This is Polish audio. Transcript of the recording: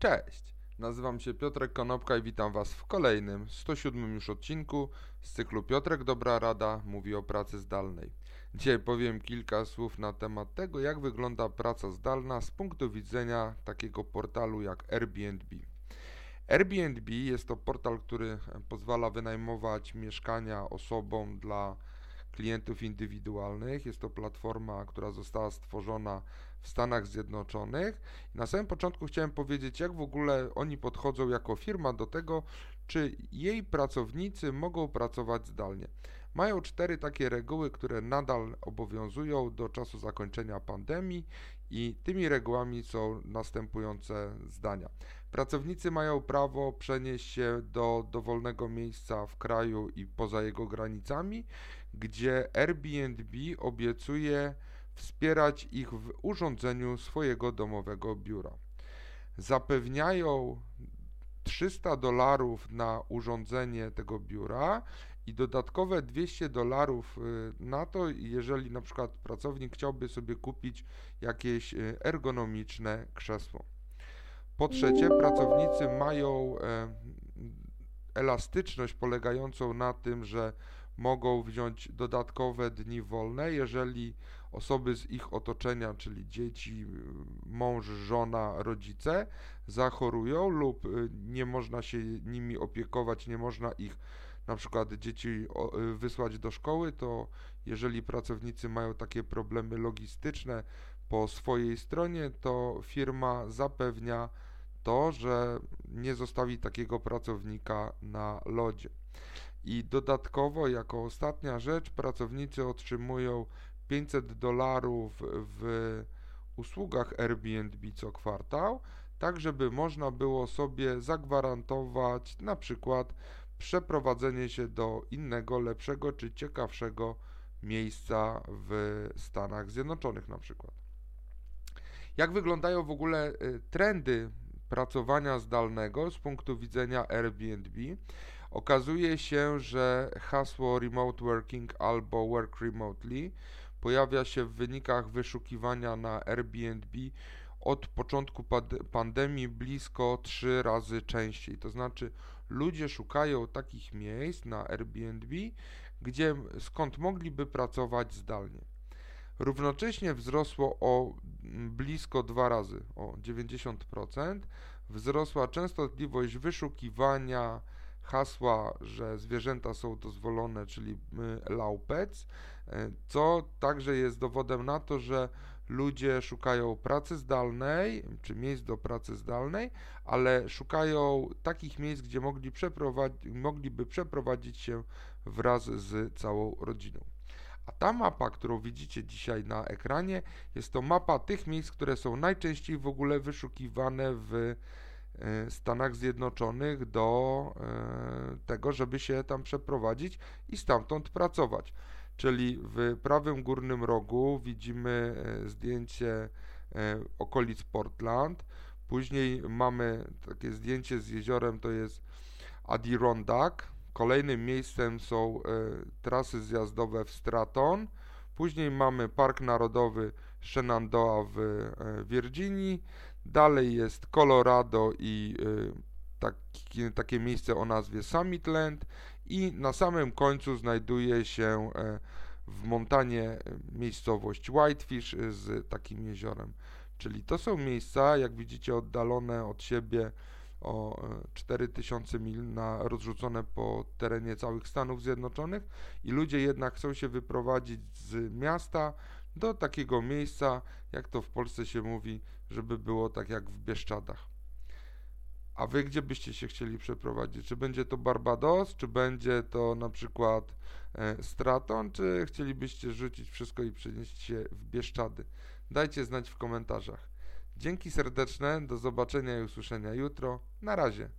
Cześć! Nazywam się Piotrek Konopka i witam Was w kolejnym, 107 już odcinku z cyklu Piotrek Dobra Rada mówi o pracy zdalnej. Dzisiaj powiem kilka słów na temat tego, jak wygląda praca zdalna z punktu widzenia takiego portalu jak Airbnb. Airbnb jest to portal, który pozwala wynajmować mieszkania osobom dla klientów indywidualnych. Jest to platforma, która została stworzona w Stanach Zjednoczonych. Na samym początku chciałem powiedzieć, jak w ogóle oni podchodzą jako firma do tego, czy jej pracownicy mogą pracować zdalnie. Mają cztery takie reguły, które nadal obowiązują do czasu zakończenia pandemii i tymi regułami są następujące zdania. Pracownicy mają prawo przenieść się do dowolnego miejsca w kraju i poza jego granicami, gdzie Airbnb obiecuje wspierać ich w urządzeniu swojego domowego biura. Zapewniają 300 dolarów na urządzenie tego biura i dodatkowe 200 dolarów y, na to, jeżeli na przykład pracownik chciałby sobie kupić jakieś y, ergonomiczne krzesło. Po trzecie, pracownicy mają elastyczność polegającą na tym, że mogą wziąć dodatkowe dni wolne, jeżeli osoby z ich otoczenia, czyli dzieci, mąż, żona, rodzice zachorują lub y, nie można się nimi opiekować, nie można ich na przykład dzieci y, wysłać do szkoły, to jeżeli pracownicy mają takie problemy logistyczne po swojej stronie, to firma zapewnia to, że nie zostawi takiego pracownika na lodzie. I dodatkowo, jako ostatnia rzecz, pracownicy otrzymują 500 dolarów w usługach Airbnb co kwartał, tak żeby można było sobie zagwarantować na przykład przeprowadzenie się do innego, lepszego czy ciekawszego miejsca w Stanach Zjednoczonych na przykład. Jak wyglądają w ogóle y, trendy pracowania zdalnego z punktu widzenia Airbnb? Okazuje się, że hasło remote working albo work remotely pojawia się w wynikach wyszukiwania na Airbnb od początku pandemii blisko 3 razy częściej. To znaczy, ludzie szukają takich miejsc na Airbnb, gdzie skąd mogliby pracować zdalnie. Równocześnie wzrosło o blisko dwa razy, o 90%. Wzrosła częstotliwość wyszukiwania hasła, że zwierzęta są dozwolone, czyli laupec, e, co także jest dowodem na to, że ludzie szukają pracy zdalnej, czy miejsc do pracy zdalnej, ale szukają takich miejsc, gdzie mogli przeprowadzi mogliby przeprowadzić się wraz z całą rodziną. A ta mapa, którą widzicie dzisiaj na ekranie, jest to mapa tych miejsc, które są najczęściej w ogóle wyszukiwane w E, Stanach Zjednoczonych do e, tego, żeby się tam przeprowadzić i stamtąd pracować. Czyli w prawym górnym rogu widzimy e, zdjęcie okolic Portland. Później mamy takie zdjęcie z jeziorem, to jest Adirondack. Kolejnym miejscem są trasy zjazdowe w Straton. Później mamy Park Narodowy Shenandoah w Virginii. Dalej jest Colorado i taki, takie miejsce o nazwie Summitland i na samym końcu znajduje się e, w Montanie miejscowość Whitefish z takim jeziorem. Czyli to są miejsca, jak widzicie, oddalone od siebie o 4000 e, mil na, rozrzucone po terenie całych Stanów Zjednoczonych i ludzie jednak chcą się wyprowadzić z miasta do takiego miejsca, jak to w Polsce się mówi, żeby było tak jak w Bieszczadach. A wy gdzie byście się chcieli przeprowadzić? Czy będzie to Barbados, czy będzie to na przykład e, Straton, czy chcielibyście rzucić wszystko i przenieść się w Bieszczady? Dajcie znać w komentarzach. Dzięki serdeczne, do zobaczenia i usłyszenia jutro. Na razie.